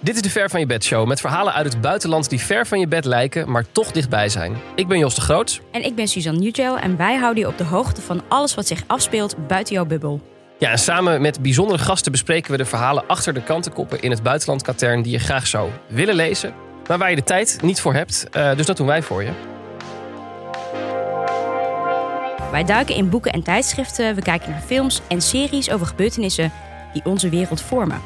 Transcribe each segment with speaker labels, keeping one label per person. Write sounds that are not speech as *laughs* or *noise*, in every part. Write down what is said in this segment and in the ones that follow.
Speaker 1: Dit is de Ver van je bed show met verhalen uit het buitenland die ver van je bed lijken, maar toch dichtbij zijn. Ik ben Jos de Groot.
Speaker 2: En ik ben Suzanne Nugel en wij houden je op de hoogte van alles wat zich afspeelt buiten jouw bubbel.
Speaker 1: Ja, en samen met bijzondere gasten bespreken we de verhalen achter de kantenkoppen in het buitenland katern die je graag zou willen lezen, maar waar je de tijd niet voor hebt. Uh, dus dat doen wij voor je.
Speaker 2: Wij duiken in boeken en tijdschriften, we kijken naar films en series over gebeurtenissen die onze wereld vormen.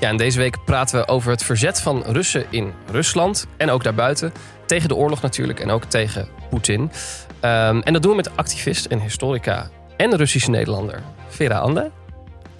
Speaker 1: Ja, en deze week praten we over het verzet van Russen in Rusland en ook daarbuiten. Tegen de oorlog natuurlijk en ook tegen Poetin. Um, en dat doen we met activist en historica en Russische Nederlander Vera Ande.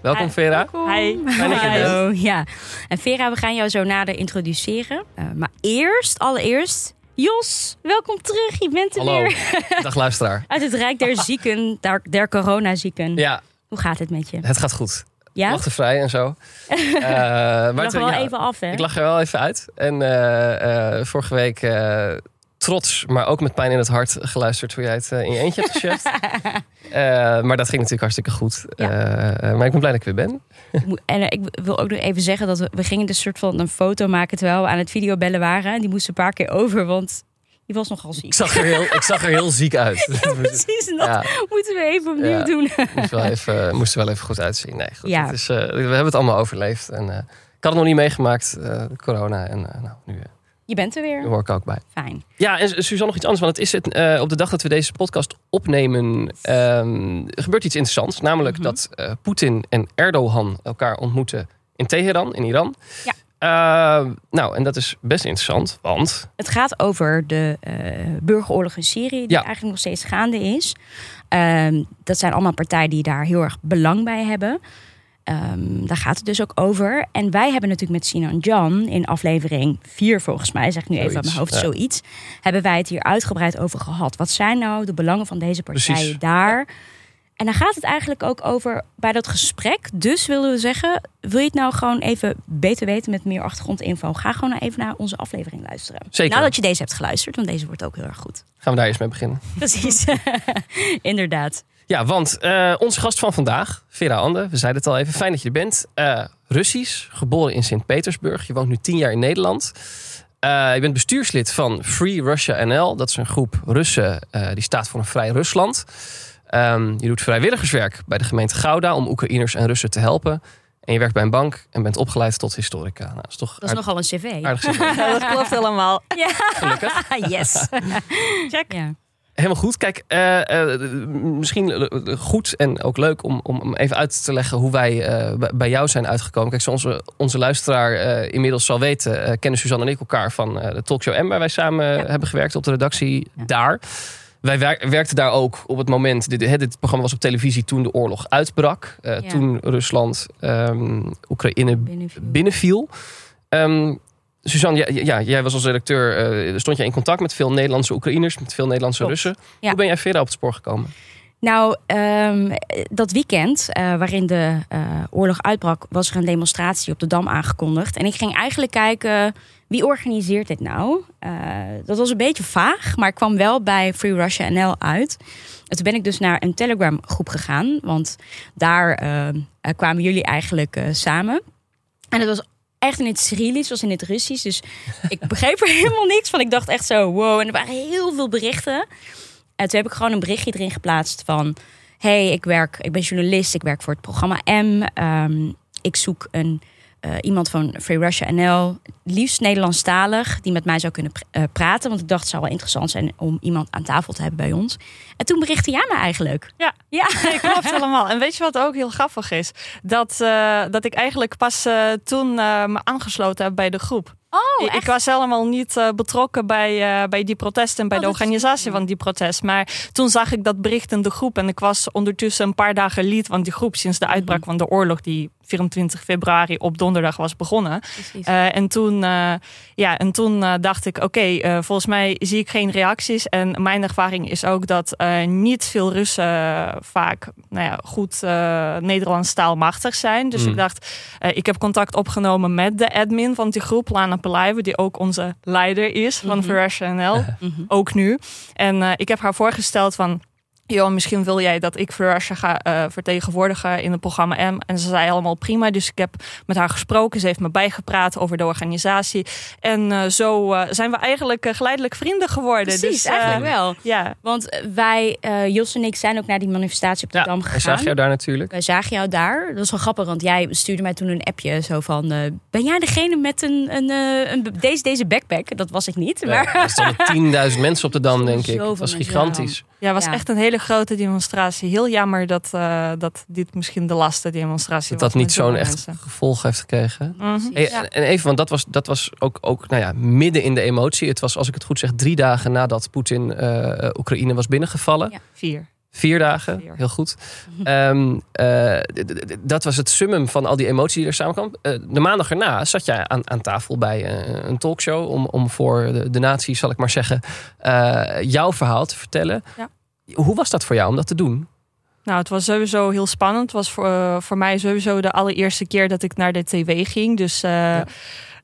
Speaker 1: Welkom Vera.
Speaker 2: Hi. Fijn dat je Hallo. Ja. En Vera, we gaan jou zo nader introduceren. Uh, maar eerst, allereerst, Jos, welkom terug. Je bent er
Speaker 1: Hallo.
Speaker 2: weer. *laughs*
Speaker 1: Dag luisteraar.
Speaker 2: Uit het Rijk der *laughs* Zieken, der, der coronazieken.
Speaker 1: Ja.
Speaker 2: Hoe gaat het met je?
Speaker 1: Het gaat goed.
Speaker 2: Ja?
Speaker 1: vrij en zo. uh, *laughs*
Speaker 2: maar lag er wel ja, even af, hè?
Speaker 1: Ik lag er wel even uit. En uh, uh, vorige week trots, maar ook met pijn in het hart geluisterd hoe jij het in je eentje hebt gecheckt. *laughs* maar dat ging natuurlijk hartstikke goed. Ja. maar ik ben blij dat ik weer ben.
Speaker 2: en ik wil ook nog even zeggen dat we, we gingen dus soort van een foto maken terwijl we aan het videobellen waren. Die moesten een paar keer over, want je was nogal ziek.
Speaker 1: Ik zag er heel, ik zag er heel ziek uit. *laughs*
Speaker 2: Ja, precies, en dat ja. moeten we even opnieuw ja. doen.
Speaker 1: Moest wel even, moest wel even goed uitzien. Nee, goed. Ja. Het is, uh, we hebben het allemaal overleefd. En, uh, ik had het nog niet meegemaakt, uh, corona. En nou, nu...
Speaker 2: je bent er weer.
Speaker 1: Daar hoor ik ook bij.
Speaker 2: Fijn.
Speaker 1: Ja, en Suzanne nog iets anders. Want het is het, op de dag dat we deze podcast opnemen... Um, gebeurt iets interessants. Namelijk mm -hmm. dat Poetin en Erdogan elkaar ontmoeten in Teheran, in Iran.
Speaker 2: Ja.
Speaker 1: Uh, nou, en dat is best interessant, want...
Speaker 2: Het gaat over de uh, burgeroorlog in Syrië, die ja. eigenlijk nog steeds gaande is. Uh, dat zijn allemaal partijen die daar heel erg belang bij hebben. Um, daar gaat het dus ook over. En wij hebben natuurlijk met Sinan Jan in aflevering 4, volgens mij, zeg ik nu zoiets, even uit mijn hoofd, ja. zoiets. Hebben wij het hier uitgebreid over gehad. Wat zijn nou de belangen van deze partijen
Speaker 1: Precies.
Speaker 2: daar? En dan gaat het eigenlijk ook over bij dat gesprek. Dus willen we zeggen, wil je het nou gewoon even beter weten met meer achtergrondinfo? Ga gewoon nou even naar onze aflevering luisteren.
Speaker 1: Zeker.
Speaker 2: Nadat je deze hebt geluisterd, want deze wordt ook heel erg goed.
Speaker 1: Gaan we daar eens mee beginnen.
Speaker 2: Precies, *laughs* inderdaad.
Speaker 1: Ja, want uh, onze gast van vandaag, Vera Ande, we zeiden het al even, fijn dat je er bent. Uh, Russisch, geboren in Sint-Petersburg. Je woont nu tien jaar in Nederland. Uh, je bent bestuurslid van Free Russia NL. Dat is een groep Russen die staat voor een vrij Rusland. Um, je doet vrijwilligerswerk bij de gemeente Gouda om Oekraïners en Russen te helpen. En je werkt bij een bank en bent opgeleid tot historica. Nou, dat is, toch
Speaker 2: dat is nogal een cv.
Speaker 1: Aardig cv. *laughs*
Speaker 3: Ja, dat klopt helemaal. *laughs*
Speaker 2: Ja.
Speaker 1: Gelukkig. *laughs*
Speaker 2: Yes.
Speaker 3: Check.
Speaker 2: Ja.
Speaker 1: Helemaal goed. Kijk, uh, uh, misschien goed en ook leuk om, om even uit te leggen hoe wij uh, bij jou zijn uitgekomen. Kijk, zoals onze, onze luisteraar inmiddels zal weten, kennen Suzanne en ik elkaar van de Talkshow M, waar wij samen ja. hebben gewerkt op de redactie ja. daar. Wij werkten daar ook op het moment. Dit, dit, programma was op televisie toen de oorlog uitbrak. Uh, ja. Toen Rusland um, Oekraïne binnenviel. binnenviel. Um, Suzanne, ja, ja, jij was als redacteur. Uh, stond je in contact met veel Nederlandse Oekraïners, met veel Nederlandse
Speaker 2: Klopt.
Speaker 1: Russen.
Speaker 2: Ja.
Speaker 1: Hoe ben jij verder op het spoor gekomen?
Speaker 2: Nou, um, dat weekend uh, waarin de uh, oorlog uitbrak, was er een demonstratie op de Dam aangekondigd. En ik ging eigenlijk kijken, wie organiseert dit nou? Uh, dat was een beetje vaag, maar ik kwam wel bij Free Russia NL uit. En toen ben ik dus naar een Telegram groep gegaan, want daar kwamen jullie eigenlijk samen. En het was echt in het Cyrillisch, was in het Russisch. Dus ik begreep er *laughs* helemaal niks van. Ik dacht echt zo, wow. En er waren heel veel berichten. En toen heb ik gewoon een berichtje erin geplaatst van... hey, ik, werk, ik ben journalist, ik werk voor het programma M. Um, ik zoek een, uh, iemand van Free Russia NL, liefst Nederlandstalig... die met mij zou kunnen pr uh, praten. Want ik dacht het zou wel interessant zijn om iemand aan tafel te hebben bij ons. En toen berichtte jij me eigenlijk.
Speaker 3: Ja,
Speaker 2: ja.
Speaker 3: Nee, klopt helemaal. En weet je wat ook heel grappig is? Dat, uh, dat ik eigenlijk pas toen me aangesloten heb bij de groep.
Speaker 2: Oh,
Speaker 3: ik was helemaal niet uh, betrokken bij, uh, bij die protesten en bij
Speaker 2: Oh,
Speaker 3: de
Speaker 2: is-
Speaker 3: organisatie van die protest. Maar toen zag ik dat bericht in de groep en ik was ondertussen een paar dagen lid van die groep sinds de uitbraak
Speaker 2: Mhm.
Speaker 3: van de oorlog die 24 februari op donderdag was begonnen. Uh, en toen, uh, ja, en toen uh, dacht ik, oké, okay, volgens mij zie ik geen reacties. En mijn ervaring is ook dat niet veel Russen vaak nou ja, goed Nederlands taalmachtig zijn. Dus
Speaker 1: Mm.
Speaker 3: ik dacht, ik heb contact opgenomen met de admin van die groep, Lana Pelayve, die ook onze leider is van
Speaker 2: Mhm.
Speaker 3: Verage NL,
Speaker 2: Mhm.
Speaker 3: ook nu. En ik heb haar voorgesteld van joh, misschien wil jij dat ik Russia ga eh, vertegenwoordigen in het programma M. En ze zei allemaal prima. Dus ik heb met haar gesproken. Ze heeft me bijgepraat over de organisatie. En uh, zo uh, zijn we eigenlijk geleidelijk vrienden geworden.
Speaker 2: Precies,
Speaker 3: dus,
Speaker 2: eigenlijk wel.
Speaker 3: Ja.
Speaker 2: Want wij, Jos en ik, zijn ook naar die manifestatie op de
Speaker 1: ja,
Speaker 2: Dam gegaan.
Speaker 1: Wij zagen jou daar natuurlijk.
Speaker 2: Wij zagen jou daar. Dat was wel grappig, want jij stuurde mij toen een appje zo van... ben jij degene met een, een, een, deze, deze backpack? Dat was ik niet. Maar...
Speaker 1: Ja, er stonden *laughs* 10.000 mensen op de Dam, denk ik. Dat was gigantisch.
Speaker 3: Ja, het was
Speaker 2: Ja.
Speaker 3: echt een hele grote demonstratie. Heel jammer dat, uh, dat dit misschien de laatste demonstratie
Speaker 1: Dat
Speaker 3: was.
Speaker 1: dat niet
Speaker 3: met
Speaker 1: zo'n echt
Speaker 3: mensen.
Speaker 1: gevolg heeft gekregen.
Speaker 3: Mhm.
Speaker 1: Hey,
Speaker 2: Ja.
Speaker 1: En even, want dat was, dat was ook, ook nou ja, midden in de emotie. Het was, als ik het goed zeg, drie dagen nadat Poetin eh, Oekraïne was binnengevallen.
Speaker 2: Ja.
Speaker 3: Vier.
Speaker 1: Vier dagen,
Speaker 3: Vier.
Speaker 1: heel goed. Ehm, eh, dat was het summum van al die emotie die er samenkwam. Eh, de maandag erna zat jij aan, aan tafel bij eh, een talkshow... om, om voor de, de natie, zal ik maar zeggen, eh, jouw verhaal te vertellen.
Speaker 3: Ja.
Speaker 1: Hoe was dat voor jou om dat te doen?
Speaker 3: Nou, het was sowieso heel spannend. Het was voor, eh, voor mij sowieso de allereerste keer dat ik naar de tv ging. Dus eh,
Speaker 1: Ja.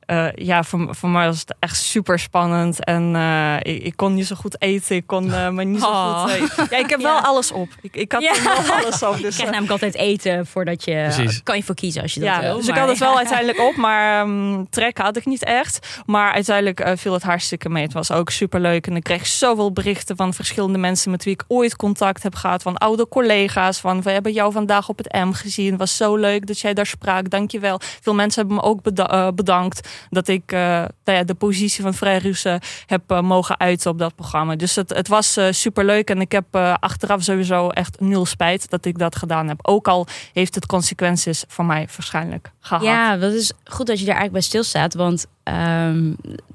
Speaker 3: Ja, ja voor, voor mij was het echt super spannend. En eh, ik, ik kon niet zo goed eten. Ik kon eh, me niet zo
Speaker 2: Oh.
Speaker 3: goed... eh, ja, ik heb *laughs* wel alles op. Ik, ik had
Speaker 2: Ja.
Speaker 3: wel alles op.
Speaker 2: Je
Speaker 3: Dus,
Speaker 2: krijgt
Speaker 3: eh,
Speaker 2: namelijk altijd eten voordat je...
Speaker 1: Precies.
Speaker 2: Kan je voor kiezen als je dat
Speaker 3: ja,
Speaker 2: wil.
Speaker 3: dus ik
Speaker 2: maar-
Speaker 3: had het wel *laughs* uiteindelijk op, maar ehm trek had ik niet echt. Maar uiteindelijk eh, viel het hartstikke mee. Het was ook superleuk en ik kreeg zoveel berichten van verschillende mensen met wie ik ooit contact heb gehad. Van oude collega's, van we hebben jou vandaag op het M gezien. Het was zo leuk dat jij daar sprak, dankjewel. Veel mensen hebben me ook beda- eh, bedankt dat ik eh, nou ja, de positie van Vrij Russen heb eh, mogen uiten op dat programma. Dus het, het was super superleuk en ik heb eh, achteraf sowieso echt nul spijt dat ik dat gedaan heb. Ook al heeft het consequenties voor mij waarschijnlijk gehad.
Speaker 2: Ja, dat is goed dat je daar eigenlijk bij stilstaat. Want ehm,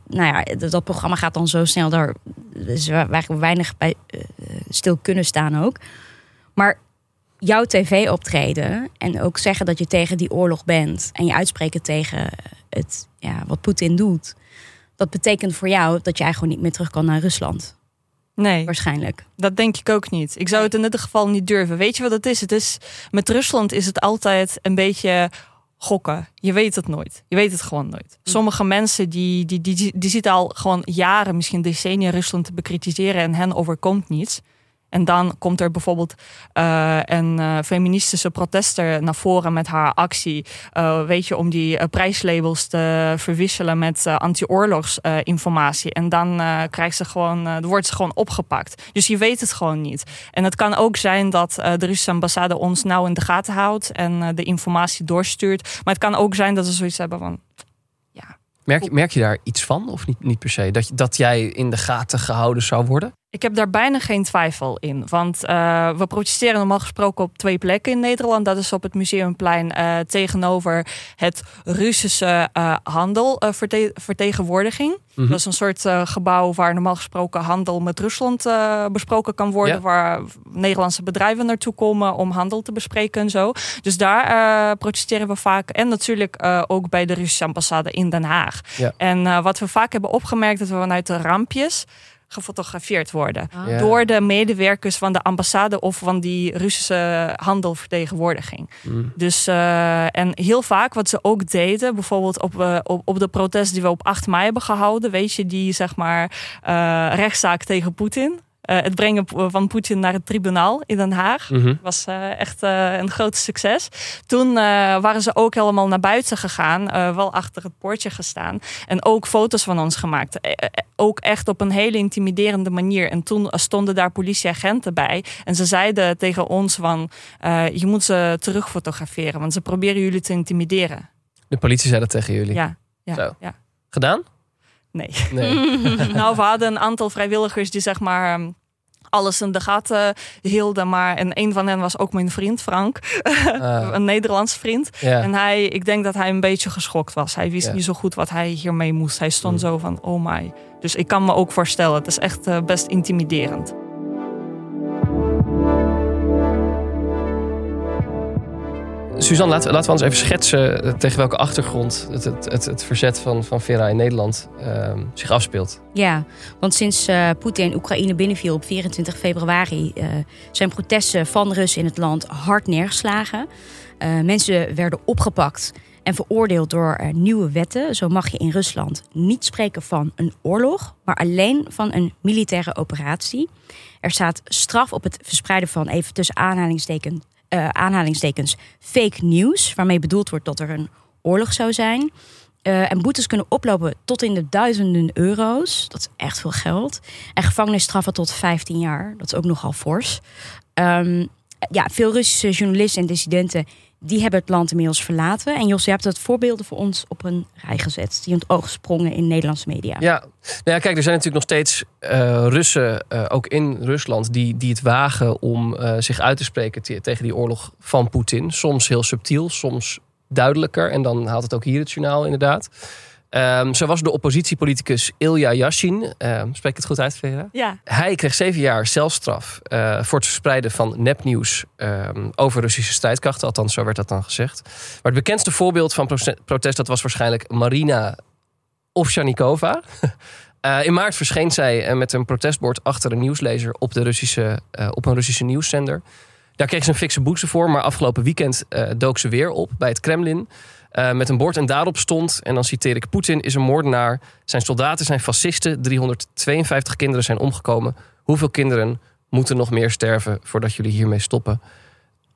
Speaker 2: nou ja, dat, programma gaat dan zo snel. Daar eigenlijk weinig bij eh, stil kunnen staan ook. Maar jouw tv-optreden en ook zeggen dat je tegen die oorlog bent... en je uitspreken tegen het, ja, wat Poetin doet... dat betekent voor jou dat jij gewoon niet meer terug kan naar Rusland.
Speaker 3: Nee,
Speaker 2: Waarschijnlijk.
Speaker 3: dat denk ik ook niet. Ik zou het in ieder geval niet durven. Weet je wat het is? Het is met Rusland is het altijd een beetje gokken. Je weet het nooit. Je weet het gewoon nooit. Sommige mensen die, die, die, die zitten al gewoon jaren, misschien decennia Rusland te bekritiseren en hen overkomt niets. En dan komt er bijvoorbeeld eh, een eh, feministische protester naar voren met haar actie. eh, weet je, om die prijslabels te verwisselen met anti-oorlogsinformatie. en dan krijgt ze gewoon, wordt ze gewoon opgepakt. Dus je weet het gewoon niet. En het kan ook zijn dat de Russische ambassade ons nauw in de gaten houdt en de informatie doorstuurt. Maar het kan ook zijn dat ze zoiets hebben van.
Speaker 1: Merk, je- merk je daar iets van? Of niet, niet per se? Dat, dat jij in de gaten gehouden zou worden?
Speaker 3: Ik heb daar bijna geen twijfel in. Want eh, we protesteren normaal gesproken op twee plekken in Nederland. Dat is op het Museumplein eh, tegenover het Russische eh, handelvertegenwoordiging.
Speaker 1: Mhm.
Speaker 3: Dat is een soort gebouw waar normaal gesproken handel met Rusland besproken kan worden.
Speaker 1: Ja.
Speaker 3: Waar Nederlandse bedrijven naartoe komen om handel te bespreken en zo. Dus daar protesteren we vaak. En natuurlijk ook bij de Russische ambassade in Den Haag.
Speaker 1: Ja.
Speaker 3: En wat we vaak hebben opgemerkt, dat we vanuit de rampjes gefotografeerd worden.
Speaker 1: Ja.
Speaker 3: Door de medewerkers van de ambassade of van die Russische handelvertegenwoordiging.
Speaker 1: Mm.
Speaker 3: Dus, eh, en heel vaak wat ze ook deden, bijvoorbeeld op, eh, op, op de protest die we op 8 mei hebben gehouden, weet je, die zeg maar eh, rechtszaak tegen Poetin. Eh, het brengen van Poetin naar het tribunaal in Den Haag.
Speaker 1: Mhm.
Speaker 3: was eh, echt eh, een groot succes. Toen waren ze ook helemaal naar buiten gegaan, wel achter het poortje gestaan en ook foto's van ons gemaakt. Ook echt op een hele intimiderende manier. En toen stonden daar politieagenten bij en ze zeiden tegen ons van je moet ze terug fotograferen, want ze proberen jullie te intimideren.
Speaker 1: De politie zei dat tegen jullie.
Speaker 3: Ja, ja,
Speaker 1: Zo.
Speaker 3: ja.
Speaker 1: Gedaan?
Speaker 3: Nee.
Speaker 1: Nee. *laughs*
Speaker 3: nou, we hadden een aantal vrijwilligers die zeg maar ehm, alles in de gaten hielden. Maar en een van hen was ook mijn vriend Frank, *laughs*
Speaker 1: Ah,
Speaker 3: een Nederlands vriend. En hij, ik denk dat hij een beetje geschokt was. Hij wist niet zo goed wat hij hiermee moest. Hij stond
Speaker 1: Hmm.
Speaker 3: zo van, oh my. Dus ik kan me ook voorstellen, het is echt eh, best intimiderend.
Speaker 1: Suzanne, laten, laten we ons even schetsen eh, tegen welke achtergrond het, het, het, het verzet van, van Vera in Nederland ehm, zich afspeelt.
Speaker 2: Ja, want sinds eh, Poetin Oekraïne binnenviel op 24 februari eh, zijn protesten van Russen in het land hard neergeslagen. Mensen werden opgepakt En veroordeeld door nieuwe wetten. Zo mag je in Rusland niet spreken van een oorlog, maar alleen van een militaire operatie. Er staat straf op het verspreiden van, even tussen aanhalingstekens, uh, aanhalingstekens fake news. Waarmee bedoeld wordt dat er een oorlog zou zijn. Uh, en boetes kunnen oplopen tot in de duizenden euro's. Dat is echt veel geld. En gevangenisstraffen tot 15 jaar. Dat is ook nogal fors. Um, ja, veel Russische journalisten en dissidenten die hebben het land inmiddels verlaten. En Jos, je hebt het voorbeelden voor ons op een rij gezet. Die in het oog sprongen in Nederlandse media.
Speaker 1: Ja, nou ja kijk, er zijn natuurlijk nog steeds uh, Russen, uh, ook in Rusland, die, die het wagen om uh, zich uit te spreken tegen die oorlog van Poetin. Soms heel subtiel, soms duidelijker. En dan haalt het ook hier het journaal inderdaad. Um, zo was de oppositiepoliticus Ilya Yashin. Uh, spreek ik het goed uit, Vera?
Speaker 3: Ja.
Speaker 1: Hij kreeg zeven jaar celstraf uh, voor het verspreiden van nepnieuws uh, over Russische strijdkrachten. Althans, zo werd dat dan gezegd. Maar het bekendste voorbeeld van protest dat was waarschijnlijk Marina Ovsjanikova. Uh, *laughs* in maart verscheen zij met een protestbord achter een nieuwslezer op, de Russische, op een Russische nieuwszender. Daar kreeg ze een fikse boete voor, maar afgelopen weekend dook ze weer op bij het Kremlin. Uh, met een bord en daarop stond, en dan citeer ik: Poetin is een moordenaar. Zijn soldaten zijn fascisten. 352 kinderen zijn omgekomen. Hoeveel kinderen moeten nog meer sterven voordat jullie hiermee stoppen?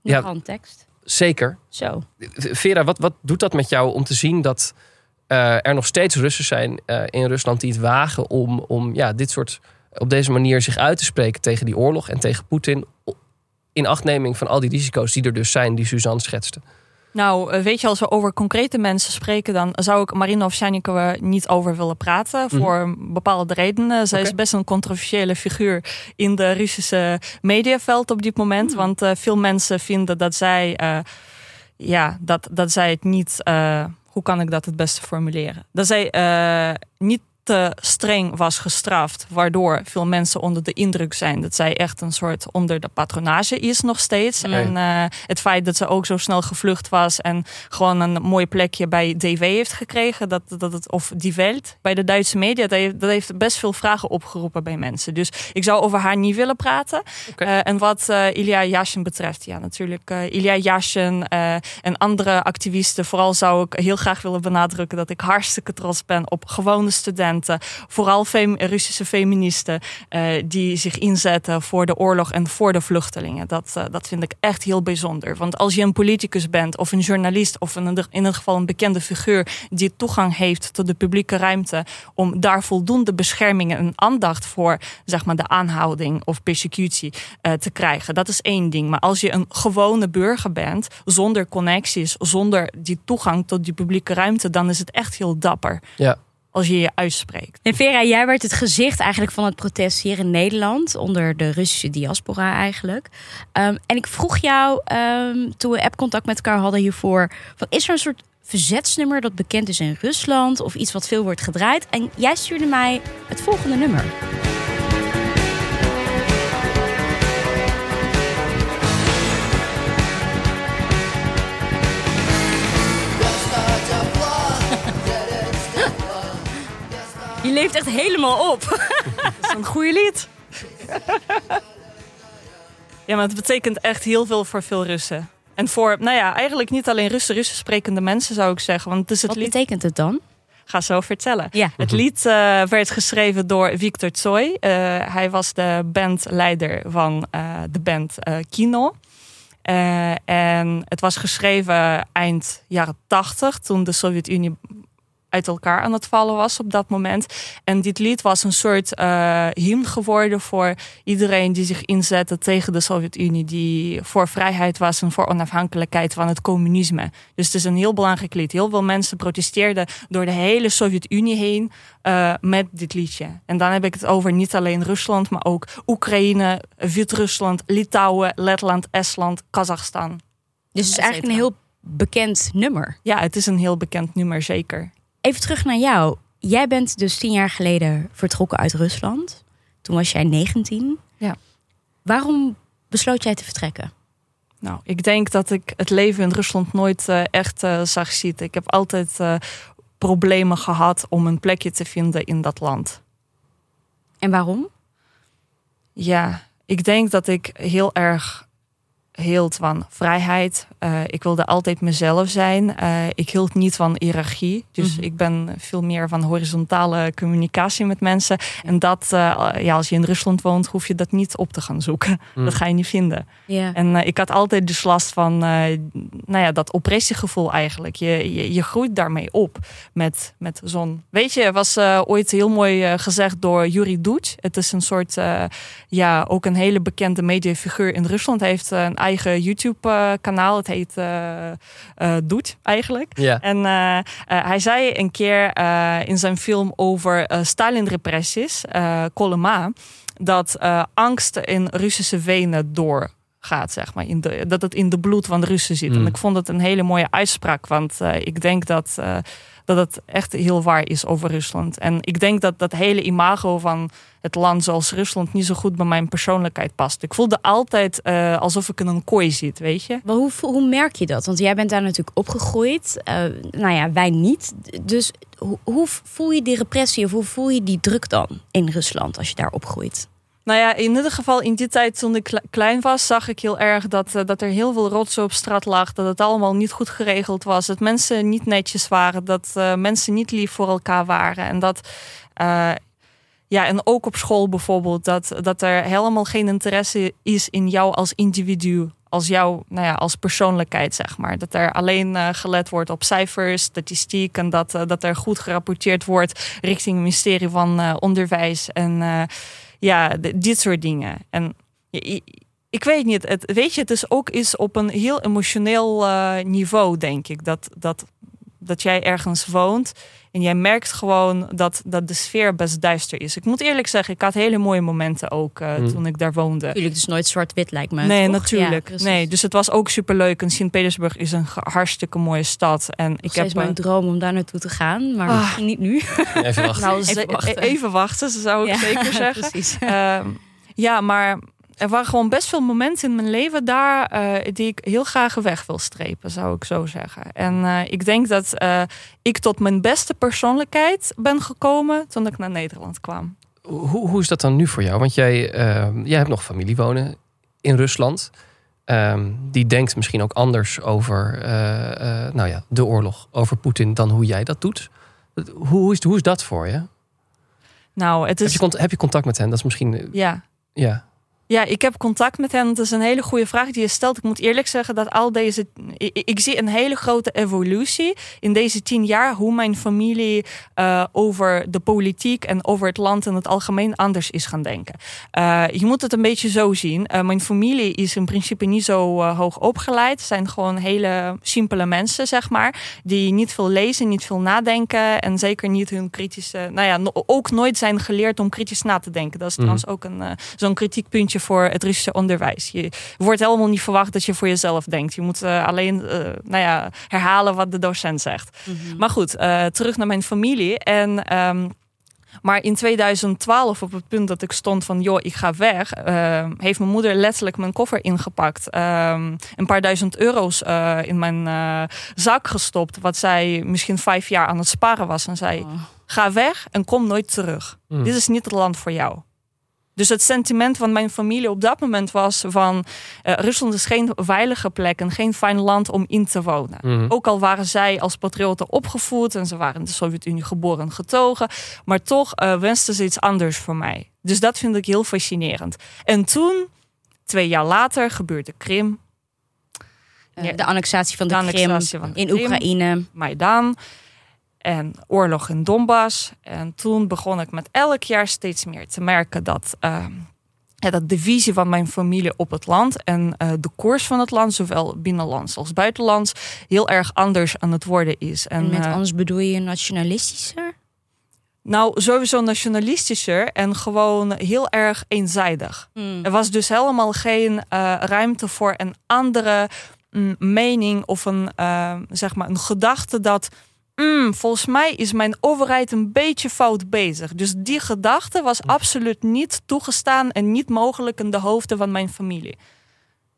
Speaker 2: ja, een tekst.
Speaker 1: Zeker.
Speaker 2: Zo.
Speaker 1: Vera, wat, wat doet dat met jou om te zien dat uh, er nog steeds Russen zijn uh, in Rusland die het wagen om, om ja, dit soort op deze manier zich uit te spreken tegen die oorlog en tegen Poetin? In achtneming van al die risico's die er dus zijn, die Suzanne schetste.
Speaker 3: Nou, eh, weet je, als we over concrete mensen spreken, dan zou ik Marina Ovsjanikova niet over willen praten. Mm. Voor bepaalde redenen. Zij okay. is best een controversiële figuur in de Russische mediaveld op dit moment. Mm. Want uh, veel mensen vinden dat zij, uh, ja, dat, dat zij het niet. hoe kan ik dat het beste formuleren? Dat zij niet te streng was gestraft, waardoor veel mensen onder de indruk zijn dat zij echt een soort onder de patronage is nog steeds. En uh, het feit dat ze ook zo snel gevlucht was en gewoon een mooi plekje bij DW heeft gekregen, dat, dat het, of Die Welt, bij de Duitse media, dat heeft, dat heeft best veel vragen opgeroepen bij mensen. Dus ik zou over haar niet willen praten.
Speaker 1: Okay.
Speaker 3: Uh, en wat uh, Ilya Yashin betreft, ja natuurlijk, Ilya Yashin en andere activisten, vooral zou ik heel graag willen benadrukken dat ik hartstikke trots ben op gewone studenten vooral Russische feministen, uh, die zich inzetten voor de oorlog en voor de vluchtelingen. Dat, uh, dat vind ik echt heel bijzonder. Want als je een politicus bent of een journalist of in, ieder geval een bekende figuur die toegang heeft tot de publieke ruimte om daar voldoende bescherming en aandacht voor zeg maar, de aanhouding of persecutie uh, te krijgen, dat is één ding. Maar als je een gewone burger bent, zonder connecties, zonder die toegang tot die publieke ruimte, dan is het echt heel dapper.
Speaker 1: Ja
Speaker 3: als je je uitspreekt.
Speaker 2: En Vera, jij werd het gezicht eigenlijk van het protest hier in Nederland, onder de Russische diaspora eigenlijk. Um, en ik vroeg jou, um, toen we appcontact met elkaar hadden hiervoor, van is er een soort verzetsnummer dat bekend is in Rusland of iets wat veel wordt gedraaid? En jij stuurde mij het volgende nummer. Leeft echt helemaal op. *laughs*
Speaker 3: Dat is een goede lied. Ja, maar het betekent echt heel veel voor veel Russen. En voor, nou ja, eigenlijk niet alleen Russen, Russen sprekende mensen zou ik zeggen. Want het is het
Speaker 2: Wat
Speaker 3: lied...
Speaker 2: betekent het dan?
Speaker 3: Ga zo vertellen.
Speaker 2: Ja.
Speaker 3: Het lied uh, werd geschreven door Victor Tsoi. Uh, hij was de bandleider van uh, de band Kino. en het was geschreven eind jaren tachtig, toen de Sovjet-Unie uit elkaar aan het vallen was op dat moment. En dit lied was een soort uh, hymn geworden voor iedereen die zich inzette tegen de Sovjet-Unie, die voor vrijheid was en voor onafhankelijkheid van het communisme. Dus het is een heel belangrijk lied. Heel veel mensen protesteerden door de hele Sovjet-Unie heen uh, met dit liedje. En dan heb ik het over niet alleen Rusland, maar ook Oekraïne, Wit-Rusland, Litouwen, Letland, Estland, Kazachstan.
Speaker 2: Dus het is eigenlijk een heel bekend nummer.
Speaker 3: Ja, het is een heel bekend nummer, zeker.
Speaker 2: Even terug naar jou. Jij bent dus tien jaar geleden vertrokken uit Rusland. Toen was jij 19.
Speaker 3: Ja.
Speaker 2: Waarom besloot jij te vertrekken?
Speaker 3: Nou, ik denk dat ik het leven in Rusland nooit uh, echt uh, zag zitten. Ik heb altijd uh, problemen gehad om een plekje te vinden in dat land.
Speaker 2: En waarom?
Speaker 3: Ja, ik denk dat ik heel erg hield van vrijheid. Uh, ik wilde altijd mezelf zijn. Uh, ik hield niet van hiërarchie. Dus ik ben veel meer van horizontale communicatie met mensen. En dat, uh, ja, als je in Rusland woont, hoef je dat niet op te gaan zoeken. *laughs* Dat ga je niet vinden.
Speaker 2: Yeah.
Speaker 3: En ik had altijd dus last van nou ja, dat oppressiegevoel eigenlijk. Je, je, je, groeit daarmee op met, met zo'n... Weet je, was ooit heel mooi gezegd door Yuri Duch. Het is een soort, ja, ook een hele bekende mediafiguur in Rusland. Hij heeft een eigen YouTube-kanaal. Het heet uh, Doet eigenlijk. En eh, hij zei een keer in zijn film over Stalin-repressies, Kolema, dat angst in Russische venen doorgaat, zeg maar. In de, dat het in de bloed van de Russen zit. En mm. ik vond het een hele mooie uitspraak, want ik denk dat dat het echt heel waar is over Rusland. En ik denk dat dat hele imago van het land zoals Rusland niet zo goed bij mijn persoonlijkheid past. Ik voelde altijd uh, alsof ik in een kooi zit, weet je.
Speaker 2: Maar hoe, hoe merk je dat? Want jij bent daar natuurlijk opgegroeid. Uh, nou ja, wij niet. Dus hoe, hoe voel je die repressie of hoe voel je die druk dan in Rusland als je daar opgroeit?
Speaker 3: Nou ja, in ieder geval in die tijd toen ik klein was, zag ik heel erg dat, uh, dat er heel veel rotzooi op straat lag. Dat het allemaal niet goed geregeld was. Dat mensen niet netjes waren. Dat uh, mensen niet lief voor elkaar waren. En dat. Uh, ja, en ook op school bijvoorbeeld, dat, dat er helemaal geen interesse is in jou als individu. Als jou, nou ja, als persoonlijkheid, zeg maar. Dat er alleen gelet wordt op cijfers, statistiek. En dat, dat er goed gerapporteerd wordt richting het ministerie van Onderwijs. En ja, dit soort dingen. En ik weet niet, het, weet je, het is ook iets op een heel emotioneel niveau, denk ik. Dat, dat, dat jij ergens woont en jij merkt gewoon dat, dat de sfeer best duister is. Ik moet eerlijk zeggen, ik had hele mooie momenten ook uh, toen ik daar woonde.
Speaker 2: Natuurlijk, dus nooit zwart-wit lijkt me.
Speaker 3: Nee, natuurlijk. nee, dus het was ook superleuk. En Sint-Petersburg is een hartstikke mooie stad. En
Speaker 2: ik heb mijn droom om daar naartoe te gaan, maar ah. misschien niet nu.
Speaker 1: Even wachten. *laughs*
Speaker 3: Nou, even wachten. Even wachten, zou ik zeker *laughs* zeggen. Precies. Uh, ja, maar er waren gewoon best veel momenten in mijn leven daar uh, die ik heel graag weg wil strepen, zou ik zo zeggen. En uh, ik denk dat uh, ik tot mijn beste persoonlijkheid ben gekomen toen ik naar Nederland kwam.
Speaker 1: Hoe, hoe is dat dan nu voor jou? Want jij, jij hebt nog familie wonen in Rusland. Um, die denkt misschien ook anders over nou ja, de oorlog, over Poetin, dan hoe jij dat doet. Hoe, hoe, is, hoe is dat voor je?
Speaker 3: Nou, het is...
Speaker 1: heb, je, heb je contact met hen? Dat is misschien.
Speaker 3: Ja.
Speaker 1: Ja.
Speaker 3: Ja, ik heb contact met hen. Het is een hele goede vraag die je stelt. Ik moet eerlijk zeggen dat al deze. Ik, ik zie een hele grote evolutie in deze tien jaar. Hoe mijn familie uh, over de politiek en over het land in het algemeen anders is gaan denken. Uh, je moet het een beetje zo zien. Uh, mijn familie is in principe niet zo hoog opgeleid. Het zijn gewoon hele simpele mensen, zeg maar. Die niet veel lezen, niet veel nadenken. En zeker niet hun kritische. Nou ja, ook nooit zijn geleerd om kritisch na te denken. Dat is mm. trouwens ook een, zo'n kritiekpuntje voor het Russische onderwijs. Je wordt helemaal niet verwacht dat je voor jezelf denkt. Je moet uh, alleen uh, nou ja, herhalen wat de docent zegt. Mm -hmm. Maar goed, uh, terug naar mijn familie. En um, maar in 2012, op het punt dat ik stond van, joh, ik ga weg, uh, heeft mijn moeder letterlijk mijn koffer ingepakt. Uh, een paar duizend euro's uh, in mijn zak gestopt, wat zij misschien vijf jaar aan het sparen was. En zei, oh. ga weg en kom nooit terug. Mm. Dit is niet het land voor jou. Dus het sentiment van mijn familie op dat moment was van uh, Rusland is geen veilige plek en geen fijn land om in te wonen. Mm Ook al waren zij als patrioten opgevoed en ze waren in de Sovjet-Unie geboren en getogen, maar toch uh, wensten ze iets anders voor mij. Dus dat vind ik heel fascinerend. En toen, twee jaar later, gebeurde Krim.
Speaker 2: Uh, de annexatie van de, de Krim van in Krim, Oekraïne.
Speaker 3: Maidan en oorlog in Donbass. En toen begon ik met elk jaar steeds meer te merken dat, uh, dat de visie van mijn familie op het land en uh, de koers van het land, zowel binnenlands als buitenlands, heel erg anders aan het worden is.
Speaker 2: En, en met uh, anders bedoel je nationalistischer?
Speaker 3: Nou, sowieso nationalistischer en gewoon heel erg eenzijdig. Mm. Er was dus helemaal geen ruimte voor een andere mm, mening of een, zeg maar, een gedachte dat mm, volgens mij is mijn overheid een beetje fout bezig. Dus die gedachte was absoluut niet toegestaan en niet mogelijk in de hoofden van mijn familie.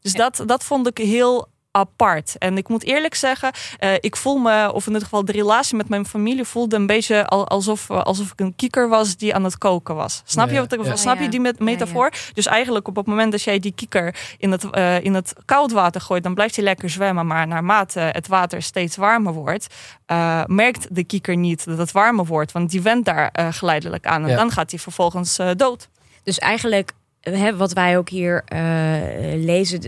Speaker 3: Dus dat, dat vond ik heel apart. En ik moet eerlijk zeggen, uh, ik voel me, of in ieder geval de relatie met mijn familie voelde een beetje alsof, alsof ik een kieker was die aan het koken was. Snap je, wat ik, ja. snap je die met, metafoor? Dus eigenlijk op het moment dat jij die kieker in het, uh, in het koud water gooit, dan blijft hij lekker zwemmen. Maar naarmate het water steeds warmer wordt, uh, merkt de kieker niet dat het warmer wordt. Want die went daar geleidelijk aan. En dan gaat hij vervolgens dood.
Speaker 2: Dus eigenlijk, hè, wat wij ook hier lezen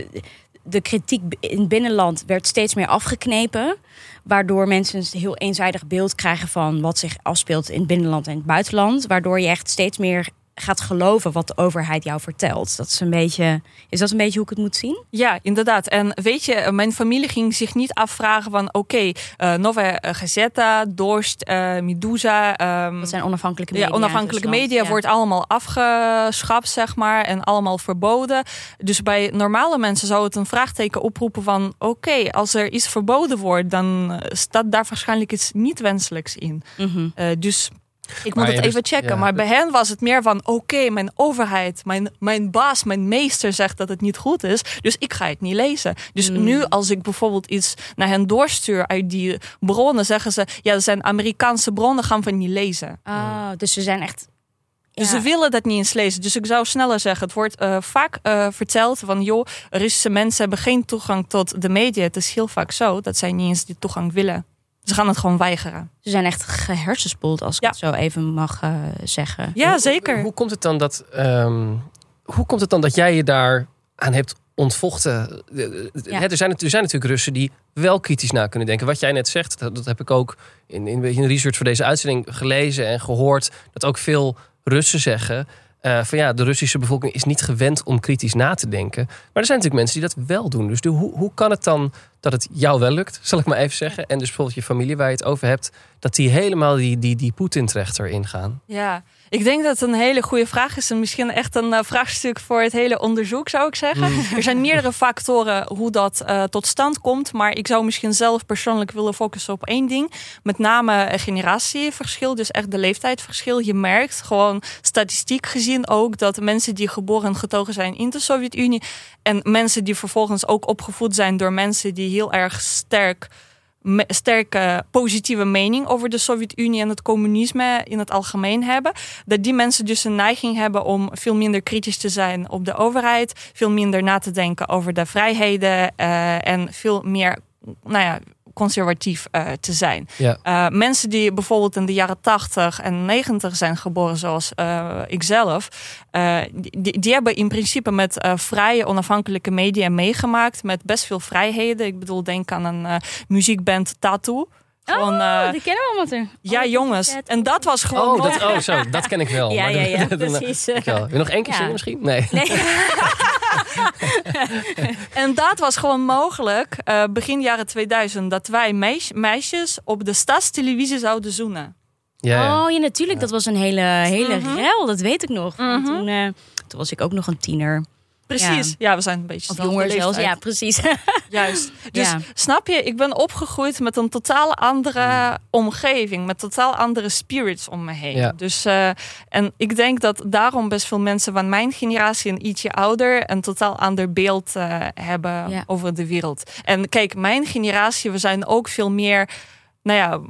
Speaker 2: de kritiek in het binnenland werd steeds meer afgeknepen. Waardoor mensen een heel eenzijdig beeld krijgen van wat zich afspeelt in het binnenland en het buitenland. Waardoor je echt steeds meer gaat geloven wat de overheid jou vertelt. Dat is een beetje, is dat een beetje hoe ik het moet zien?
Speaker 3: Ja, inderdaad. En weet je, mijn familie ging zich niet afvragen van oké, okay, uh, eh, Nova Gazeta, Dorst, uh, Medusa.
Speaker 2: Um, dat zijn onafhankelijke media.
Speaker 3: Ja, onafhankelijke media wordt allemaal afgeschaft, zeg maar, en allemaal verboden. Dus bij normale mensen zou het een vraagteken oproepen van oké, als er iets verboden wordt, dan staat daar waarschijnlijk iets niet wenselijks in. Mm dus ik moet het even checken. maar bij hen was het meer van: oké, mijn overheid, mijn, mijn baas, mijn meester zegt dat het niet goed is. Dus ik ga het niet lezen. Dus hmm. nu, als ik bijvoorbeeld iets naar hen doorstuur uit die bronnen, zeggen ze: ja, dat zijn Amerikaanse bronnen, gaan we niet lezen.
Speaker 2: Oh, dus ze zijn echt.
Speaker 3: Dus ze willen dat niet eens lezen. Dus ik zou sneller zeggen: het wordt uh, vaak uh, verteld van: joh, Russische mensen hebben geen toegang tot de media. Het is heel vaak zo dat zij niet eens die toegang willen. Ze gaan het gewoon weigeren.
Speaker 2: Ze zijn echt gehersenspoeld, als ik het zo even mag uh, zeggen.
Speaker 3: Ja, zeker.
Speaker 1: Hoe, hoe, komt het dan dat, um, hoe komt het dan dat jij je daar aan hebt ontvochten? Ja. er, zijn, er zijn natuurlijk Russen die wel kritisch na kunnen denken. Wat jij net zegt, dat, dat heb ik ook in, in, in research voor deze uitzending gelezen en gehoord. Dat ook veel Russen zeggen. Uh, van ja, de Russische bevolking is niet gewend om kritisch na te denken. Maar er zijn natuurlijk mensen die dat wel doen. Dus hoe, hoe kan het dan dat het jou wel lukt, zal ik maar even zeggen. En dus bijvoorbeeld je familie waar je het over hebt, dat die helemaal die, die, die Poetin-trechter ingaan.
Speaker 3: Ja, ik denk dat het een hele goede vraag is. En misschien echt een uh, vraagstuk voor het hele onderzoek, zou ik zeggen. Mm. Er zijn meerdere factoren hoe dat uh, tot stand komt. Maar ik zou misschien zelf persoonlijk willen focussen op één ding. Met name een generatieverschil, dus echt de leeftijdsverschil. Je merkt gewoon statistiek gezien ook dat mensen die geboren en getogen zijn in de Sovjet-Unie. En mensen die vervolgens ook opgevoed zijn door mensen die heel erg sterk sterke positieve mening over de Sovjet-Unie en het communisme in het algemeen hebben. Dat die mensen dus een neiging hebben om veel minder kritisch te zijn op de overheid, veel minder na te denken over de vrijheden uh, en veel meer nou ja, conservatief uh, te zijn.
Speaker 1: Ja.
Speaker 3: Uh, mensen die bijvoorbeeld in de jaren 80 en 90 zijn geboren, zoals uh, ikzelf, die, die, hebben in principe met vrije, onafhankelijke media meegemaakt, met best veel vrijheden. Ik bedoel, denk aan een muziekband Tattoo.
Speaker 2: Gewoon, oh, die kennen we allemaal.
Speaker 3: Ja, oh, jongens. En dat was gewoon.
Speaker 1: Oh, dat, oh, zo, dat ken ik wel. *laughs*
Speaker 2: ja, ja, ja, *laughs* precies.
Speaker 1: Wil je nog één keer ja. zingen misschien? Nee. nee. *laughs* *laughs*
Speaker 3: en dat was gewoon mogelijk uh, begin jaren 2000 dat wij meis meisjes op de stadstelevisie zouden zoenen.
Speaker 2: Ja, Oh ja, natuurlijk. Dat was een hele, hele mm rel. Dat weet ik nog. Mm -hmm. toen, uh, toen was ik ook nog een tiener.
Speaker 3: Precies. Ja. we zijn een beetje
Speaker 2: of jonger zelfs. Ja, precies. *laughs*
Speaker 3: Juist. Dus snap je, ik ben opgegroeid met een totaal andere omgeving, met totaal andere spirits om me heen. Ja. Dus uh, en ik denk dat daarom best veel mensen van mijn generatie en ietsje ouder een totaal ander beeld uh, hebben over de wereld. En kijk, mijn generatie, we zijn ook veel meer nou ja,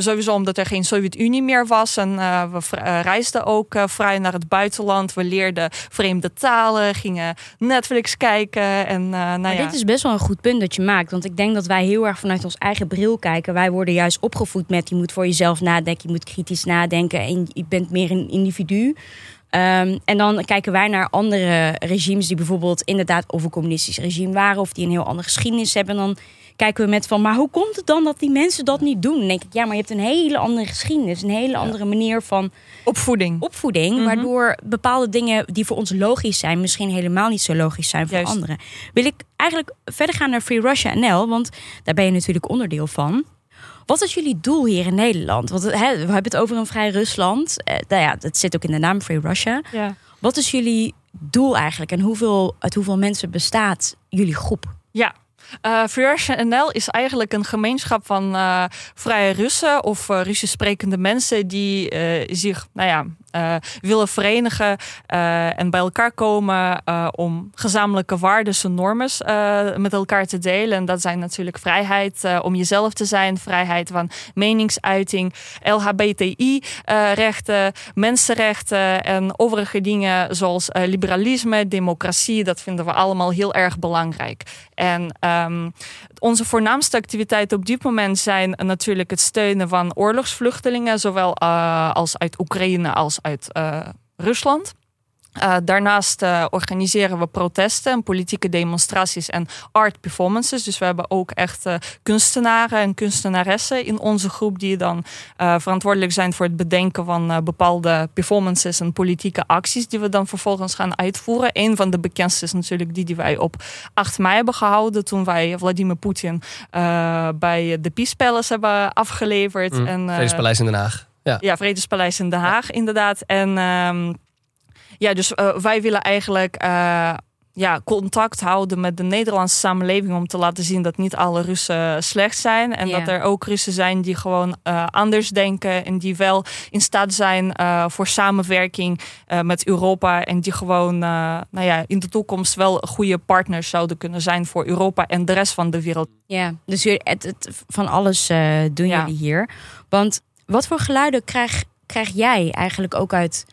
Speaker 3: sowieso omdat er geen Sovjet-Unie meer was. En uh, we uh, reisden ook uh, vrij naar het buitenland. We leerden vreemde talen, gingen Netflix kijken. En, nou ja.
Speaker 2: Dit is best wel een goed punt dat je maakt. Want ik denk dat wij heel erg vanuit ons eigen bril kijken. Wij worden juist opgevoed met je moet voor jezelf nadenken. Je moet kritisch nadenken. En je bent meer een individu. Um, en dan kijken wij naar andere regimes die bijvoorbeeld inderdaad of een communistisch regime waren. Of die een heel andere geschiedenis hebben. En dan kijken we met van, maar hoe komt het dan dat die mensen dat niet doen? Dan denk ik, ja, maar je hebt een hele andere geschiedenis, een hele andere manier van
Speaker 3: opvoeding.
Speaker 2: Opvoeding, mhm. waardoor bepaalde dingen die voor ons logisch zijn, misschien helemaal niet zo logisch zijn voor anderen. Wil ik eigenlijk verder gaan naar Free Russia NL, want daar ben je natuurlijk onderdeel van. Wat is jullie doel hier in Nederland? Want hè, we hebben het over een vrij Rusland. Eh, nou ja, dat zit ook in de naam Free Russia.
Speaker 3: Ja.
Speaker 2: Wat is jullie doel eigenlijk en hoeveel, uit hoeveel mensen bestaat jullie groep?
Speaker 3: Ja, uh, Free NL is eigenlijk een gemeenschap van uh, vrije Russen of uh, Russisch sprekende mensen die zich, nou ja, uh, willen verenigen uh, en bij elkaar komen uh, om gezamenlijke waarden en normen met elkaar te delen. En dat zijn natuurlijk vrijheid om jezelf te zijn, vrijheid van meningsuiting, LHBTI-rechten, mensenrechten en overige dingen zoals liberalisme, democratie. Dat vinden we allemaal heel erg belangrijk. En um, onze voornaamste activiteiten op dit moment zijn natuurlijk het steunen van oorlogsvluchtelingen, zowel uh, als uit Oekraïne als uit uh, Rusland. Uh, daarnaast uh, organiseren we protesten en politieke demonstraties en art performances. Dus we hebben ook echt uh, kunstenaren en kunstenaressen in onze groep die dan verantwoordelijk zijn voor het bedenken van bepaalde performances en politieke acties die we dan vervolgens gaan uitvoeren. Een van de bekendste is natuurlijk die die wij op 8 mei hebben gehouden toen wij Vladimir Poetin bij de Peace Palace hebben afgeleverd.
Speaker 1: Mm,
Speaker 3: en,
Speaker 1: Vredespaleis in Den Haag.
Speaker 3: Ja, ja Vredespaleis in Den Haag ja. inderdaad. En um, ja, dus uh, wij willen eigenlijk uh, ja, contact houden met de Nederlandse samenleving om te laten zien dat niet alle Russen slecht zijn. En dat er ook Russen zijn die gewoon uh, anders denken en die wel in staat zijn voor samenwerking met Europa. En die gewoon nou ja, in de toekomst wel goede partners zouden kunnen zijn voor Europa en de rest van de wereld.
Speaker 2: Ja, dus het, het, van alles eh, doen
Speaker 3: Ja.
Speaker 2: jullie hier. Want wat voor geluiden krijg, krijg jij eigenlijk ook uit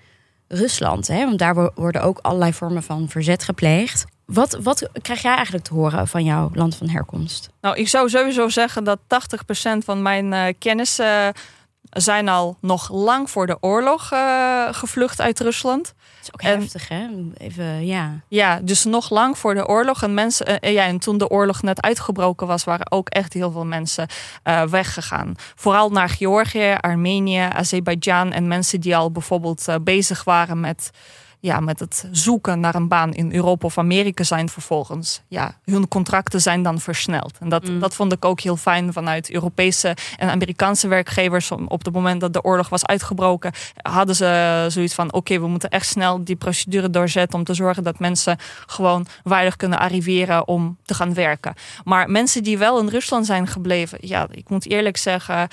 Speaker 2: Rusland? Hè? Want daar wo- worden ook allerlei vormen van verzet gepleegd. Wat, wat krijg jij eigenlijk te horen van jouw land van herkomst?
Speaker 3: Nou, ik zou sowieso zeggen dat 80% van mijn eh, kennissen zijn al nog lang voor de oorlog eh, gevlucht uit Rusland.
Speaker 2: Dat is ook
Speaker 3: En-
Speaker 2: heftig, hè? Even, ja.
Speaker 3: Ja, dus nog lang voor de oorlog. En, mensen, eh, ja, en toen de oorlog net uitgebroken was, waren ook echt heel veel mensen eh, weggegaan. Vooral naar Georgië, Armenië, Azerbeidzjan en mensen die al bijvoorbeeld eh, bezig waren met, ja, met het zoeken naar een baan in Europa of Amerika zijn vervolgens. Ja, hun contracten zijn dan versneld. En dat,
Speaker 2: Mm.
Speaker 3: dat vond ik ook heel fijn vanuit Europese en Amerikaanse werkgevers. Op het moment dat de oorlog was uitgebroken, hadden ze zoiets van: oké, we moeten echt snel die procedure doorzetten om te zorgen dat mensen gewoon veilig kunnen arriveren om te gaan werken. Maar mensen die wel in Rusland zijn gebleven, ja, ik moet eerlijk zeggen.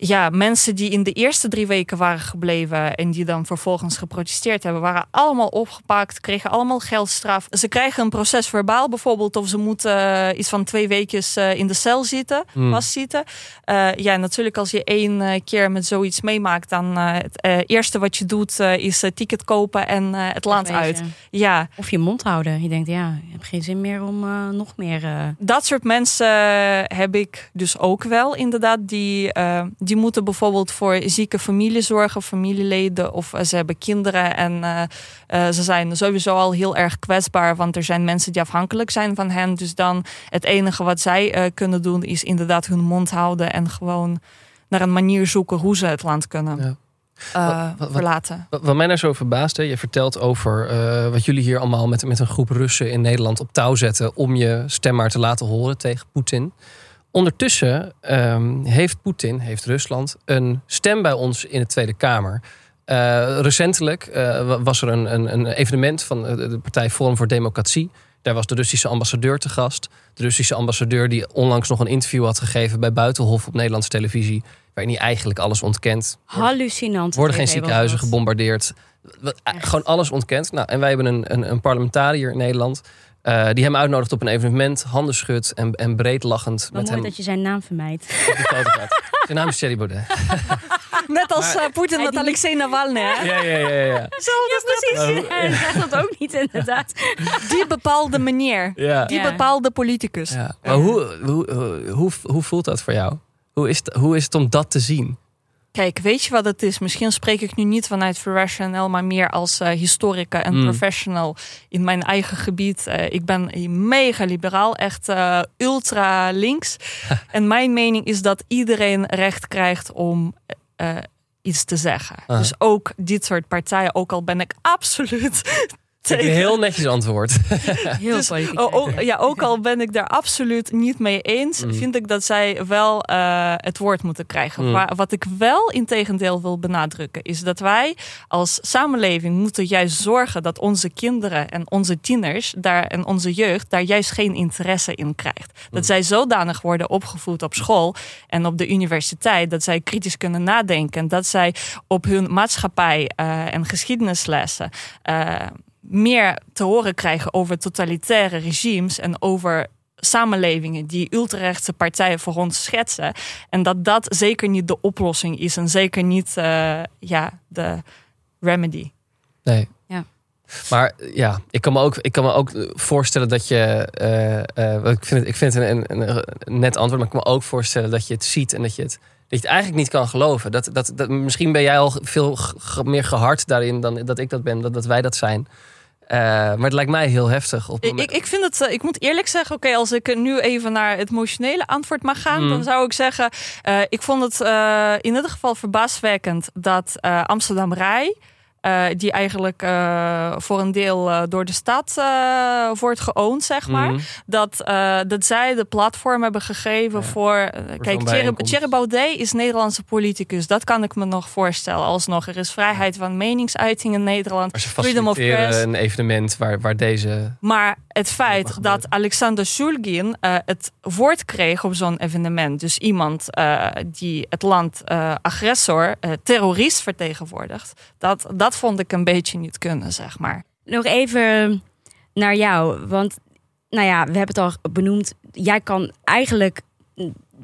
Speaker 3: Ja, mensen die in de eerste drie weken waren gebleven en die dan vervolgens geprotesteerd hebben, waren allemaal opgepakt, kregen allemaal geldstraf. Ze krijgen een proces verbaal bijvoorbeeld, of ze moeten eh, iets van twee weken in de cel zitten,
Speaker 1: Hmm.
Speaker 3: vastzitten. Eh, ja, natuurlijk als je één eh, keer met zoiets meemaakt, dan eh, het eh, eerste wat je doet eh, is eh, ticket kopen en eh, het land uit. Ja,
Speaker 2: Of je mond houden. Je denkt, ja, ik heb geen zin meer om eh, nog meer... eh,
Speaker 3: dat soort mensen heb ik dus ook wel inderdaad. Die, eh, die moeten bijvoorbeeld voor zieke familie zorgen, familieleden of eh, ze hebben kinderen. En eh, eh, ze zijn sowieso al heel erg kwetsbaar, want er zijn mensen die afhankelijk zijn van hen. Dus dan het enige wat zij kunnen doen is inderdaad hun mond houden en gewoon naar een manier zoeken hoe ze het land kunnen
Speaker 1: Ja. Wat- wat- mij nou zo verbaasde, je vertelt over wat jullie hier allemaal met, met een groep Russen in Nederland op touw zetten om je stem maar te laten horen tegen Poetin. Ondertussen ehm, heeft Poetin, heeft Rusland, een stem bij ons in de Tweede Kamer. Eh, recentelijk eh, wa- was er een, een, een evenement van eh, de Partij Forum voor Democratie. Daar was de Russische ambassadeur te gast. De Russische ambassadeur die onlangs nog een interview had gegeven bij Buitenhof op Nederlandse televisie. Waarin hij eigenlijk alles ontkent.
Speaker 2: hallucinant.
Speaker 1: Worden geen ziekenhuizen gebombardeerd.
Speaker 2: Echt.
Speaker 1: Gewoon alles ontkend. Nou, en wij hebben een, een, een parlementariër in Nederland. Eh, die hem uitnodigt op een evenement. Handen schudt en, en breed lachend
Speaker 2: Wat
Speaker 1: met
Speaker 2: mooi
Speaker 1: hem
Speaker 2: dat je zijn naam vermijdt. *laughs*
Speaker 1: Zijn naam is Thierry Baudet. *laughs*
Speaker 3: Net als eh, Poetin
Speaker 2: die-
Speaker 3: Alexei Navalny. hè?
Speaker 1: Ja, ja, ja. ja. *laughs*
Speaker 2: Ja, precies. Hij zegt dat ook niet, inderdaad.
Speaker 3: Die bepaalde meneer.
Speaker 1: ja.
Speaker 3: Die
Speaker 2: Ja.
Speaker 3: bepaalde politicus.
Speaker 1: ja. Maar hoe, hoe, hoe, hoe, hoe voelt dat voor jou? Hoe is, het, hoe is het om dat te zien?
Speaker 3: Kijk, weet je wat het is? Misschien spreek ik nu niet vanuit Verrational, maar meer als eh, historica en
Speaker 1: Mm.
Speaker 3: professional in mijn eigen gebied. Eh, ik ben mega liberaal, echt eh, ultra links. *laughs* en mijn mening is dat iedereen recht krijgt om iets te zeggen.
Speaker 1: Ah.
Speaker 3: Dus ook dit soort partijen, ook al ben ik *laughs* absoluut tegen.
Speaker 1: Heel netjes antwoord. *laughs*
Speaker 2: Heel
Speaker 3: Dus,
Speaker 2: politiek.
Speaker 3: oh, oh, ja, ook al ben ik daar absoluut niet mee eens,
Speaker 1: Mm.
Speaker 3: vind ik dat zij wel eh, het woord moeten krijgen.
Speaker 1: Mm.
Speaker 3: Maar wat ik wel in tegendeel wil benadrukken, is dat wij als samenleving moeten juist zorgen dat onze kinderen en onze tieners daar, en onze jeugd daar juist geen interesse in krijgt. Dat zij zodanig worden opgevoed op school en op de universiteit, dat zij kritisch kunnen nadenken, dat zij op hun maatschappij eh, en geschiedenislessen eh, meer te horen krijgen over totalitaire regimes en over samenlevingen die ultrarechtse partijen voor ons schetsen. En dat dat zeker niet de oplossing is en zeker niet eh, ja, de remedy.
Speaker 1: Nee.
Speaker 2: Ja.
Speaker 1: Maar ja, ik kan me ook, ik kan me ook voorstellen dat je. eh, eh, ik vind het, ik vind het een, een, een net antwoord, maar ik kan me ook voorstellen dat je het ziet en dat je het, dat je het eigenlijk niet kan geloven. Dat, dat, dat, misschien ben jij al veel meer gehard daarin dan dat ik dat ben, dat, dat wij dat zijn. Eh, maar het lijkt mij heel heftig. Op
Speaker 3: Ik, ik, vind het, eh, ik moet eerlijk zeggen, oké, als ik nu even naar het emotionele antwoord mag gaan,
Speaker 1: Mm.
Speaker 3: dan zou ik zeggen, eh, ik vond het in ieder geval verbaaswekkend dat Amsterdam Rij, eh, die eigenlijk eh, voor een deel eh, door de stad wordt geoond, zeg maar,
Speaker 1: Mhm.
Speaker 3: dat, eh, dat zij de platform hebben gegeven
Speaker 1: Ja.
Speaker 3: voor. kijk, Thierry, Baudet is Nederlandse politicus. Dat kan ik me nog voorstellen. Alsnog, er is vrijheid van meningsuiting in Nederland.
Speaker 1: Maar ze
Speaker 3: Freedom of press.
Speaker 1: een evenement waar, waar deze.
Speaker 3: Maar het feit dat Alexander Shulgin het woord kreeg op zo'n evenement, dus iemand die het land agressor, terrorist vertegenwoordigt, dat, dat vond ik een beetje niet kunnen, zeg maar.
Speaker 2: Nog even naar jou. Want, nou ja, we hebben het al benoemd. Jij kan eigenlijk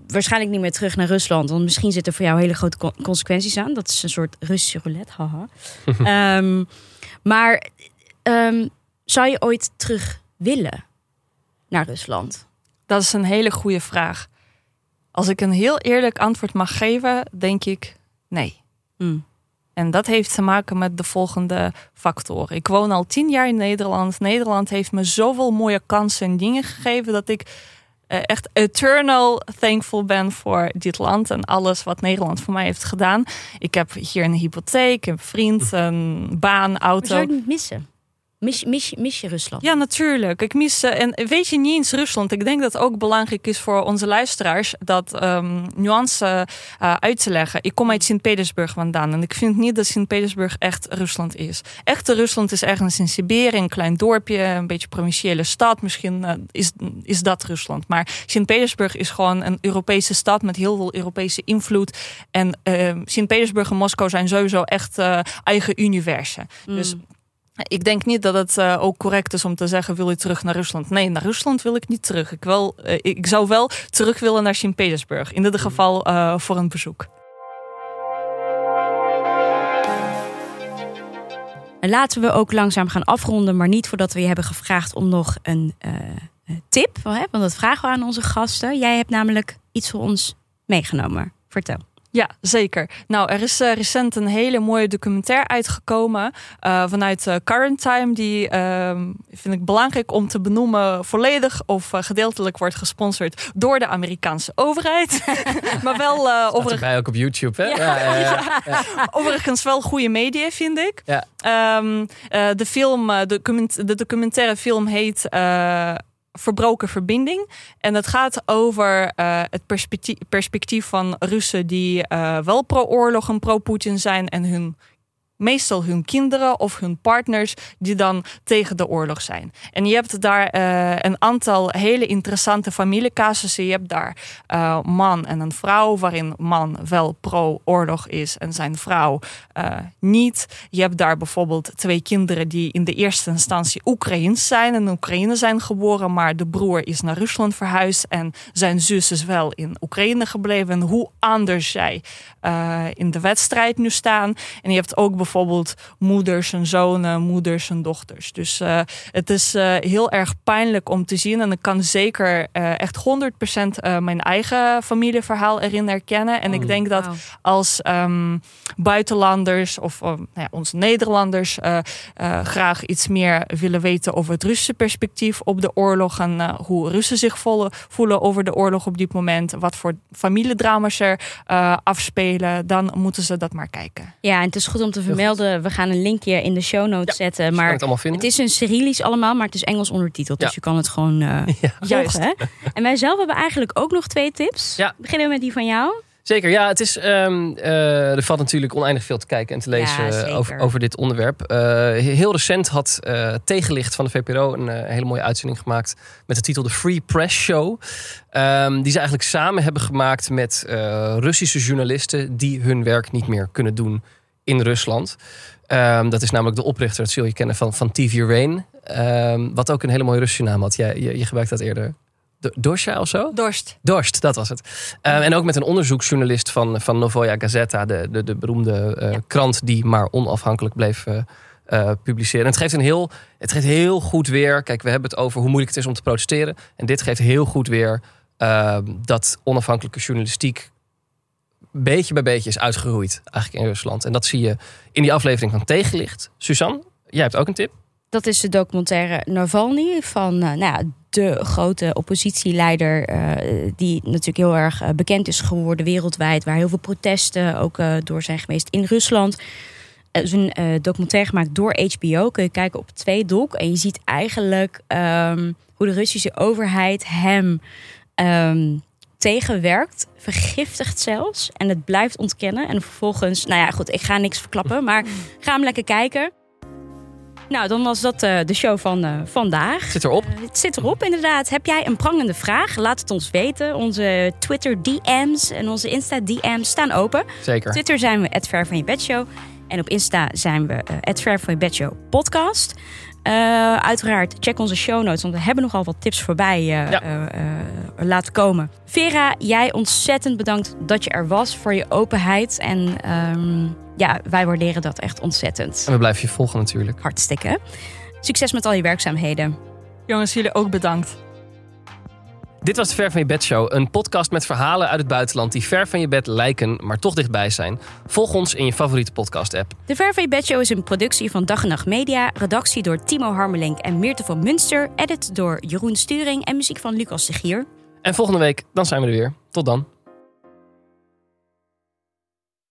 Speaker 2: waarschijnlijk niet meer terug naar Rusland. Want misschien zitten voor jou hele grote con- consequenties aan. Dat is een soort Russische roulette, haha. *laughs* Ehm, maar ehm, zou je ooit terug willen naar Rusland?
Speaker 3: Dat is een hele goede vraag. Als ik een heel eerlijk antwoord mag geven, denk ik nee.
Speaker 2: Hm.
Speaker 3: En dat heeft te maken met de volgende factoren. Ik woon al tien jaar in Nederland. Nederland heeft me zoveel mooie kansen en dingen gegeven dat ik eh, echt eternal thankful ben voor dit land en alles wat Nederland voor mij heeft gedaan. Ik heb hier een hypotheek, een vriend, een baan, auto.
Speaker 2: zou je het niet missen? Mis, mis, mis je Rusland?
Speaker 3: Ja, natuurlijk. Ik mis. eh, en weet je niet eens Rusland? Ik denk dat het ook belangrijk is voor onze luisteraars dat ehm, nuance eh, uit te leggen. Ik kom uit Sint-Petersburg vandaan en ik vind niet dat Sint-Petersburg echt Rusland is. Echte Rusland is ergens in Siberië, een klein dorpje, een beetje provinciële stad. Misschien eh, is, is dat Rusland. Maar Sint-Petersburg is gewoon een Europese stad met heel veel Europese invloed. En ehm, Sint-Petersburg en Moskou zijn sowieso echt eigen universen.
Speaker 2: Mm.
Speaker 3: Dus ik denk niet dat het eh, ook correct is om te zeggen: wil je terug naar Rusland? Nee, naar Rusland wil ik niet terug. Ik, wel, eh, ik zou wel terug willen naar Sint-Petersburg. In ieder geval eh, voor een bezoek.
Speaker 2: En laten we ook langzaam gaan afronden, maar niet voordat we je hebben gevraagd om nog een tip. Want dat vragen we aan onze gasten. Jij hebt namelijk iets voor ons meegenomen. Vertel.
Speaker 3: Ja, zeker. Nou, er is eh, recent een hele mooie documentaire uitgekomen eh, vanuit eh, Current Time. Die ehm, vind ik belangrijk om te benoemen. Volledig of gedeeltelijk wordt gesponsord door de Amerikaanse overheid. *laughs* maar wel overigens.
Speaker 1: erbij ook op YouTube, hè?
Speaker 3: Ja.
Speaker 1: Ja, ja, *laughs* ja.
Speaker 3: Overigens wel goede media, vind ik.
Speaker 1: Ja.
Speaker 3: Ehm, eh, de, film, de, document- de documentaire film heet Verbroken Verbinding. En het gaat over eh, het perspectief, van Russen die eh, wel pro-oorlog en pro-Poetin zijn en hun meestal hun kinderen of hun partners die dan tegen de oorlog zijn. En je hebt daar eh, een aantal hele interessante familiecasussen. Je hebt daar uh, man en een vrouw, waarin man wel pro-oorlog is en zijn vrouw uh, niet. Je hebt daar bijvoorbeeld twee kinderen die in de eerste instantie Oekraïens zijn en in Oekraïne zijn geboren, maar de broer is naar Rusland verhuisd en zijn zus is wel in Oekraïne gebleven. En hoe anders zij in de wedstrijd nu staan. En je hebt ook bijvoorbeeld moeders en zonen, moeders en dochters. Dus uh, het is uh, heel erg pijnlijk om te zien. En ik kan zeker uh, echt 100% mijn eigen familieverhaal erin herkennen. En
Speaker 2: Oh,
Speaker 3: ik denk dat als um, buitenlanders of nou ja, ons Nederlanders graag iets meer willen weten over het Russische perspectief op de oorlog. En hoe Russen zich voelen, voelen over de oorlog op dit moment. Wat voor familiedrama's er afspelen. Dan moeten ze dat maar kijken.
Speaker 2: Ja, en het is goed om te Melden. We gaan een linkje in de show notes
Speaker 1: Ja,
Speaker 2: zetten. Maar
Speaker 1: het
Speaker 2: is een Cyrillisch allemaal, maar het is Engels ondertiteld. Dus je kan het gewoon eh. *laughs*
Speaker 3: Juist.
Speaker 2: volgen. Hè? En wij zelf hebben eigenlijk ook nog twee tips.
Speaker 1: Ja.
Speaker 2: Beginnen we met die van jou.
Speaker 1: Zeker, ja. Het is, ehm, eh, er valt natuurlijk oneindig veel te kijken en te lezen
Speaker 2: Ja,
Speaker 1: eh, over, over dit onderwerp. Heel recent had eh, Tegenlicht van de VPRO een hele mooie uitzending gemaakt met de titel The Free Press Show. Ehm, die ze eigenlijk samen hebben gemaakt met Russische journalisten die hun werk niet meer kunnen doen in Rusland. Ehm, dat is namelijk de oprichter, dat zul je kennen, van, van TV Rain. Ehm, wat ook een hele mooie Russische naam had. Jij, je, je gebruikt dat eerder. Do- Dosha of zo?
Speaker 3: Dorst.
Speaker 1: Dorst, dat was het. Um, en ook met een onderzoeksjournalist van, van Novoya Gazeta, de, de, de beroemde uh,
Speaker 2: Ja.
Speaker 1: krant die maar onafhankelijk bleef uh, uh, publiceren. En het geeft, een heel, het geeft heel goed weer. Kijk, we hebben het over hoe moeilijk het is om te protesteren. En dit geeft heel goed weer dat onafhankelijke journalistiek beetje bij beetje is uitgeroeid eigenlijk in Rusland. En dat zie je in die aflevering van Tegenlicht. Suzanne, jij hebt ook een tip.
Speaker 2: Dat is de documentaire Navalny van nou ja, de grote oppositieleider, uh, die natuurlijk heel erg uh, bekend is geworden wereldwijd, waar heel veel protesten ook door zijn geweest in Rusland. Het is een documentaire gemaakt door HBO. Kun je kijken op twee doc. En je ziet eigenlijk um, hoe de Russische overheid hem um, tegenwerkt, vergiftigt zelfs. En het blijft ontkennen. En vervolgens, nou ja, goed, ik ga niks verklappen, maar ga hem lekker kijken. Nou, dan was dat uh, de show van uh, vandaag.
Speaker 1: Zit erop?
Speaker 2: Uh, het zit erop, inderdaad. Heb jij een prangende vraag? Laat het ons weten. Onze Twitter DM's en onze Insta DM's staan open.
Speaker 1: Zeker.
Speaker 2: Twitter zijn we Ver van je bedshow. En op Insta zijn we uh, Ver van je bedshow podcast. Uh, uiteraard, check onze show notes, want we hebben nogal wat tips voorbij uh,
Speaker 1: ja.
Speaker 2: uh, laten komen. Vera, jij ontzettend bedankt dat je er was voor je openheid. En um, ja, wij waarderen dat echt ontzettend.
Speaker 1: En we blijven je volgen natuurlijk.
Speaker 2: Hartstikke. Succes met al je werkzaamheden.
Speaker 3: Jongens, jullie ook bedankt.
Speaker 1: Dit was de Ver van je bed show, een podcast met verhalen uit het buitenland die ver van je bed lijken, maar toch dichtbij zijn. Volg ons in je favoriete podcast app.
Speaker 2: De Ver van je bed show is een productie van Dag en Nacht Media, redactie door Timo Harmelink en Meerte van Munster, edit door Jeroen Sturing en muziek van Lucas de Gier.
Speaker 1: En volgende week, dan zijn we er weer. Tot dan.